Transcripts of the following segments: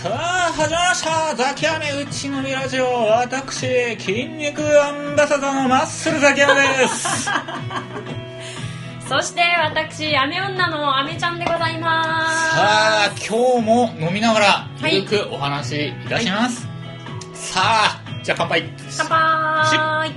さあ始まりましたザキヤメうちのみラジオ私筋肉アンバサダーのマッスルザキヤメです。さそして私アメ女のアメちゃんでございます。あ今日も飲みながらはい。ゆるくお話しいたします、さあじゃあ乾杯。乾杯。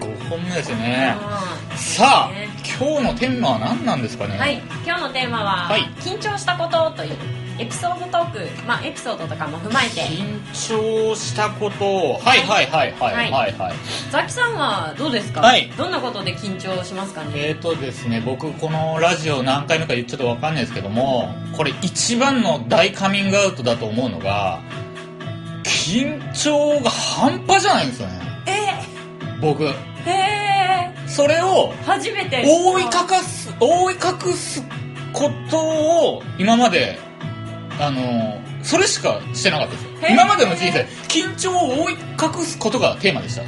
5本目ですよね。うさあね今日のテーマは何なんですかね？んはい今日のテーマは、はい。緊張したことというエピソードトーク。まあエピソードとかも踏まえて。緊張したこと。をはいはいはいはいはい。はい、はい、ザキさんはどうですか、はい。どんなことで緊張しますかね？えーとですね、僕このラジオ何回目か言っちゃっとわかんないですけどもこれ一番の大カミングアウトだと思うのが緊張が半端じゃないんですよね。僕。えー、えそれをー、初めて覆いかかす覆い隠すことを今まであのそれしかしてなかったです今までの人生緊張を覆い隠すことがテーマでした。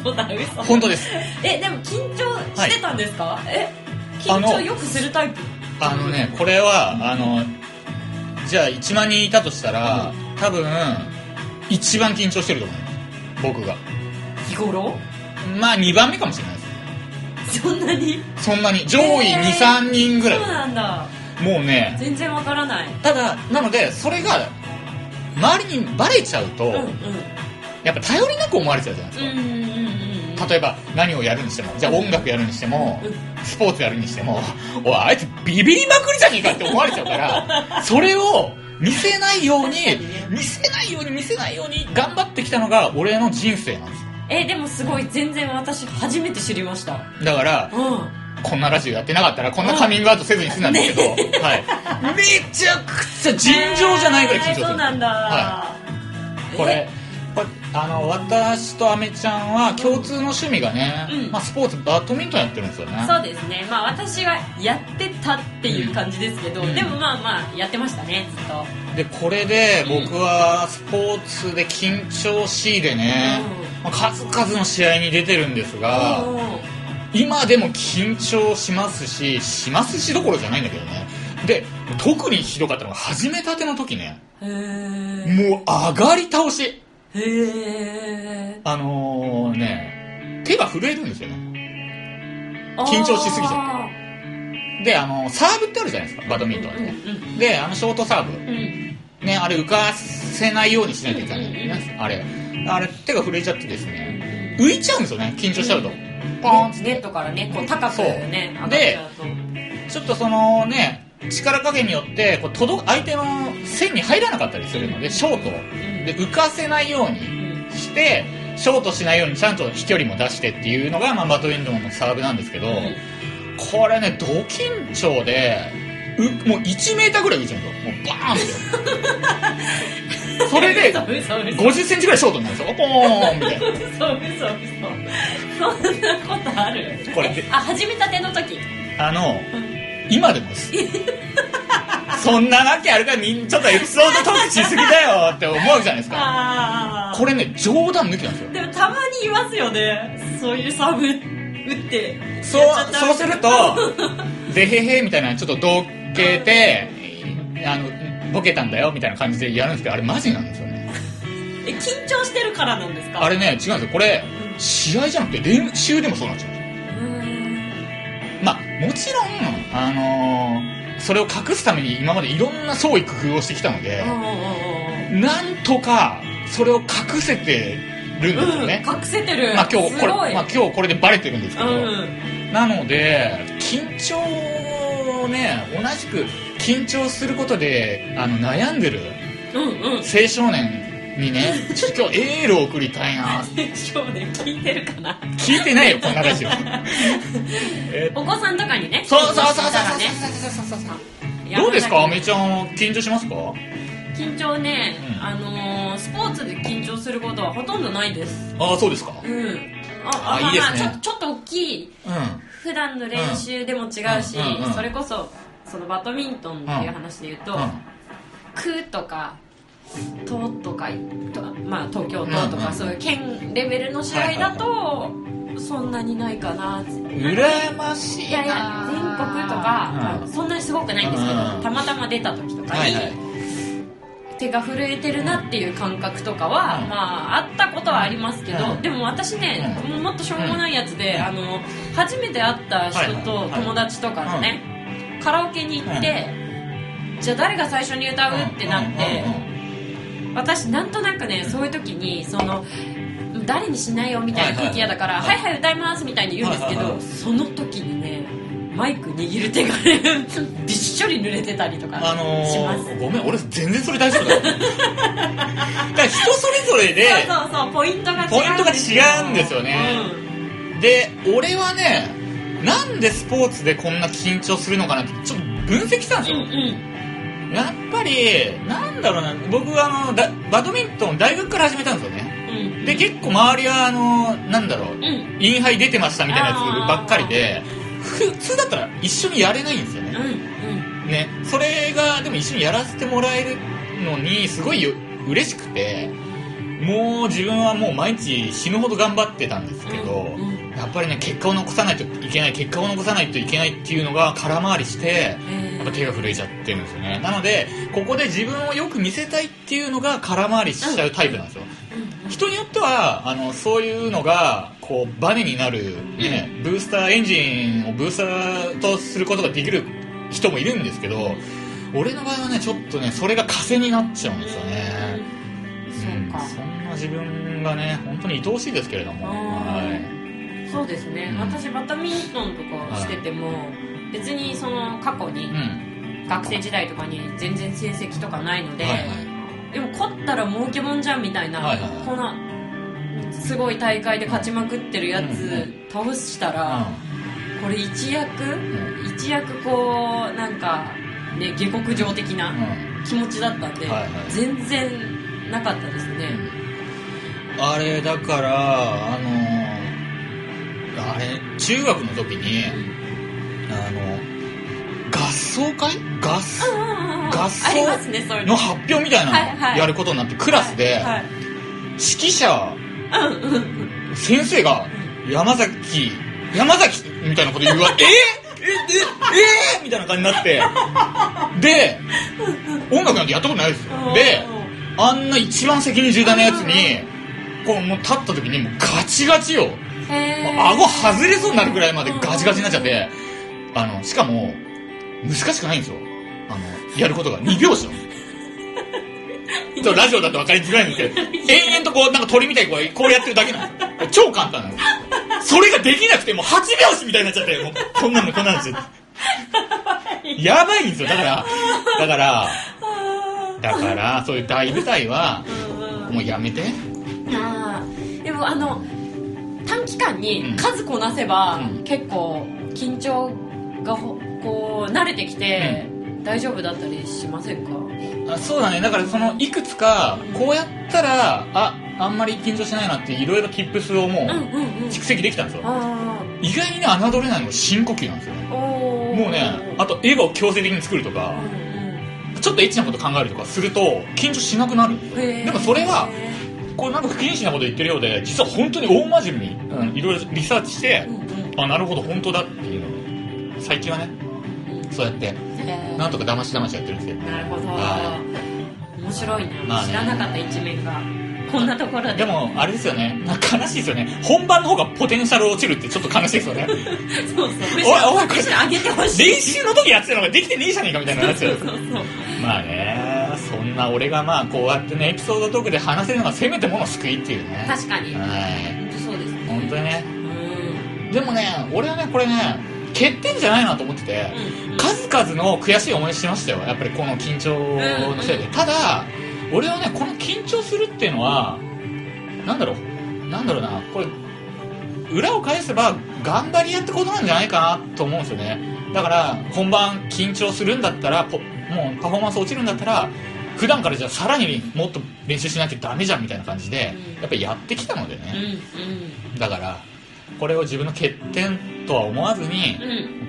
嘘だ嘘。本当です。えでも緊張してたんですか、え？あの緊張よくするタイプ？あのねこれはあのじゃあ1万人いたとしたら多分一番緊張してると思います。僕が。日頃？まあ2番目かもしれないです。そんなに？そんなに。上位へー23人ぐらい。そうなんだ。もうね。全然わからない。ただなのでそれが周りにバレちゃうと、うんうん。やっぱ頼りなく思われちゃうじゃないですか、うんうんうんうん例えば何をやるにしてもじゃあ音楽やるにしてもスポーツやるにしてもおいあいつビビりまくりじゃねえかって思われちゃうから それを見せないように見せないように見せないように頑張ってきたのが俺の人生なんですよえでもすごい。全然私初めて知りました。だからうん。こんなラジオやってなかったらこんなカミングアウトせずに済んだんですけど、はい、めちゃくちゃ尋常じゃないぐらい緊張する。えーそうなんだ、はこれこれあの私とアメちゃんは共通の趣味がね、うん。まあ、スポーツバドミントンやってるんですよね。そうですね。まあ私はやってたっていう感じですけど、うん。でもまあまあやってましたねずっと。でこれで僕はスポーツで緊張しいでね、まあ数々の試合に出てるんですが、うん今でも緊張しますししますしどころじゃないんだけどね。で特にひどかったのが始めたての時ね。もう上がり倒し。あのー、ね手が震えるんですよね。緊張しすぎちゃであのサーブってあるじゃないですかバドミントンはね、うんであのショートサーブ。うん。うんねあれ浮かせないようにしないといけないあれあれ手が震えちゃってですね浮いちゃうんですよね緊張しちゃうと。ポーンっつってネットからねこう高くそう。ねでちょっとそのね力加減によってこう届く相手の線に入らなかったりするのでショートで浮かせないようにしてショートしないようにちゃんと飛距離も出してっていうのが、まあ、バドミントンのサーブなんですけど、これねド緊張でうもう1メーターぐらい浮いちゃうんですよ。もうバーンって それで嘘嘘嘘50センチぐらいショートになるんですよ。ポーンみたいな嘘嘘嘘そんなことある？これで。あ始めたての時。あの今でもです。そんなわけあるからみんちょっとエピソードトークしすぎだよって思うじゃないですか。あこれね冗談抜きなんですよ。でもたまにいますよね。そういうサーブ打って。そうそうすると でへへみたいなちょっとどけてあのボケたんだよみたいな感じでやるんですけどあれマジなんですよね。え緊張してるからなんですか？あれね違うんですよ。これ試合じゃなくて練習でもそうなんですよ。まあもちろんあのーそれを隠すために今までいろんな創意工夫をしてきたので、なんとかそれを隠せてるんですよね、うん隠せてる。まあ今日これ、まあ今日これでバレてるんですけど、うん。なので緊張をね同じく緊張することであの悩んでるうんうん。青少年にね ちょっと今日エールを送りたいな。少年聞いてるかな？聞いてないよこんなラジオ。えお子さんとかにね。そうそうそうそうそう。そうどうですか？山あめちゃん緊張しますか？崎緊張ね、うん。あのースポーツで緊張することはほとんどないです。ああそうですか。うん。ああいいですね。まあまあちょちょっと大きいうん。普段の練習でも違うし、うんうんうん。それこそそのバドミントンっていう話で言うとうん「区」とか「都」とかとか、まあ、東京都とか、そういう県レベルの試合だと、そんなにないかな羨ましいな。いやいや全国とか、うん。そんなにすごくないんですけど、うん。たまたま出た時とかに、手が震えてるなっていう感覚とかは、うん。まああったことはありますけど、うん。でも私ね、うん。もっとしょうもないやつで、うん。あの初めて会った人と友達とかとね、カラオケに行って、じゃあ誰が最初に歌うってなって、私なんとなくねそういう時にその誰にしないよみたいな空気嫌だから「ははいい。はい歌います」みたいに言うんですけど、その時にねマイク握る手がね びっしょり濡れてたりとかあのします、ー、ごめん俺全然それ大丈夫だよだ から人それぞれでそうそうそうポイントが違うポイントが違うんですよね。で俺はねなんでスポーツでこんな緊張するのかなってちょっと分析したんですよ、うんうん。やっぱりなんだろうな僕はあのだバドミントン大学から始めたんですよね。うん。で結構周りはあのなんだろううん。インハイ出てましたみたいなやつばっかりで普通だったら一緒にやれないんですよね。うんうん。ね。それがでも一緒にやらせてもらえるのにすごいよ嬉しくてもう自分はもう毎日死ぬほど頑張ってたんですけど、うんうんやっぱりね結果を残さないといけない結果を残さないといけないっていうのが空回りしてやっぱ手が震えちゃってるんですよね。なのでここで自分をよく見せたいっていうのが空回りしちゃうタイプなんですよ。人によってはあのそういうのがこうバネになる、ねブースターエンジンをブースターとすることができる人もいるんですけど俺の場合はねちょっとねそれが枷になっちゃうんですよね。そうか。ん。そんな自分がね本当に愛おしいですけれども。あはーそうですね、うん。私バドミントンとかしてても、別にその過去に学生時代とかに全然成績とかないので、はいはい。でも勝ったら儲けもんじゃんみたいな、はいはいはい。こんなすごい大会で勝ちまくってるやうん。つ倒したら、これ一躍、一躍こうなんかね下克上的なうん。気持ちだったんで、はいはい。全然なかったですね、あれだからあのあれ中学の時にあの合奏会？合奏？合奏の。の発表みたいはいなはい。のやることになってクラスで指揮者先生が山崎山崎みたいなこと言われて え？え？え？え？みたいな感じになって。で音楽なんてやったことないですよ。であんな一番責任重大なやつにこうもう立った時にもうガチガチよへー。顎外れそうになるぐらいまでガチガチになっちゃってあのしかも難しくないんですよ。あのやることが。2拍子の ちょラジオだと分かりづらいんですけど延々とこうなんか鳥みたいにこうこうやってるだけなんですよ。超簡単なんですそれができなくてもう8拍子みたいになっちゃってもうこんなんのこんなんですよ。やばいんですよ。だからだから だからそういう大舞台はもうやめて。あーでもあの短期間うん。に数こなせば、うん。結構緊張がほこう慣れてきて、大丈夫だったりしませんか？あそうだね。だからそのいくつかこうやったらああんまり緊張しないなっていろいろ tips をもううんうんうん。蓄積できたんですよ。あ意外にね侮れないのが深呼吸なんですよね。もうねあと笑顔を強制的に作るとかうんちょっとエッチなこと考えるとかすると緊張しなくなるでもそれはこれなんか不謹慎なこと言ってるようで実は本当に大真面目にうん。いろいろリサーチしてうんうん。あなるほど本当だっていうの。を最近はねそうやってへー。なんとか騙し騙しやってるんですけど。なるほど。は面白いな、まあね。知らなかった一面がこんなところで。でもあれですよね。悲しいですよね。本番の方がポテンシャル落ちるってちょっと悲しいですよね。そうそう。おいろおいこれむしろ上げてほしい。練習の時やってたのができてねえじゃねえかみたいなやつそうそうそう。まあねそんな俺がまあこうやってねエピソードトークで話せるのがせめてもの救いっていうね。確かに。はい。本当そうですね。本当にね。うん。でもね俺はねこれね欠点じゃないなと思ってて、うんうん。数々の悔しい思いしてましたよ。やっぱりこの緊張のせいで、うんただ俺はねこの緊張するっていうのはなんだろう？なんだろうな。これ裏を返せば頑張り屋ってことなんじゃないかなと思うんですよね。だから本番緊張するんだったらポもうパフォーマンス落ちるんだったら普段からじゃあさらにもっと練習しなきゃダメじゃんみたいな感じでうん。やっぱりやってきたのでうんねだからこれを自分の欠点とは思わずに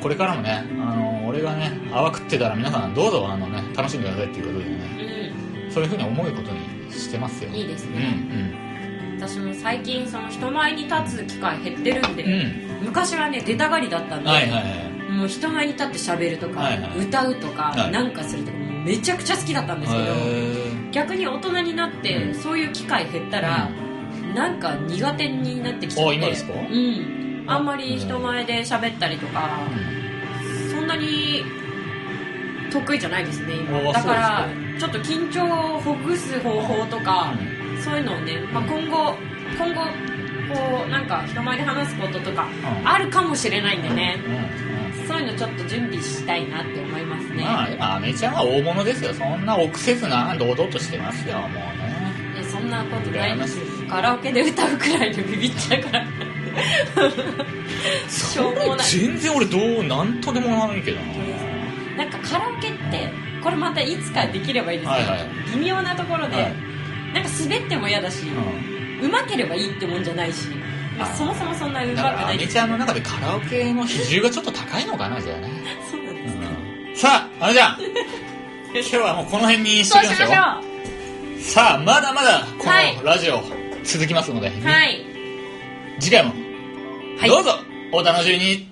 これからもね、あの俺がね、泡食ってたら皆さんどうぞあの、ね、楽しんでくださいっていうことでね、うそういうふうに思うことにしてますよ。んいいですうんね、私も最近その人前に立つ機会減ってるんで、うん。昔はね出たがりだったんで、はいはいはい。もう人前に立って喋るとか、はいはい。歌うとか、はい。なんかするとかめちゃくちゃ好きだったんですけど、へ逆に大人になって、うん。そういう機会減ったら、なんか苦手になってきちゃって。あ今ですか？うん。あんまり人前で喋ったりとか、そんなに得意じゃないですね今。あだからちょっと緊張をほぐす方法とか、そういうのをね、まあ、今後今後こうなんか人前で話すこととかうん。あるかもしれないんでねそういうのちょっと準備したいなって思いますね、まあ今アメちゃんは大物ですよ。そんな臆せずな堂々としてますよもうね。いやそんなことないです。カラオケで歌うくらいでビビっちゃうから。しょうもない。全然俺どうなんとでもならんけどな。なんかカラオケってこれまたいつかできればいいですけど、はいはい。微妙なところで、はい。なんか滑っても嫌だし、ううまければいいってもんじゃないし、まあ、そもそもそんなうまくないアメちゃんの中でカラオケの比重がちょっと高いのかなじゃあね、そうなんですか、うん、さあアメちゃん。今日はもうこの辺にしそうしときましょまう。さあまだまだこはい。のラジオ続きますので、うはい。次回も。はい。どうぞ。お楽しみに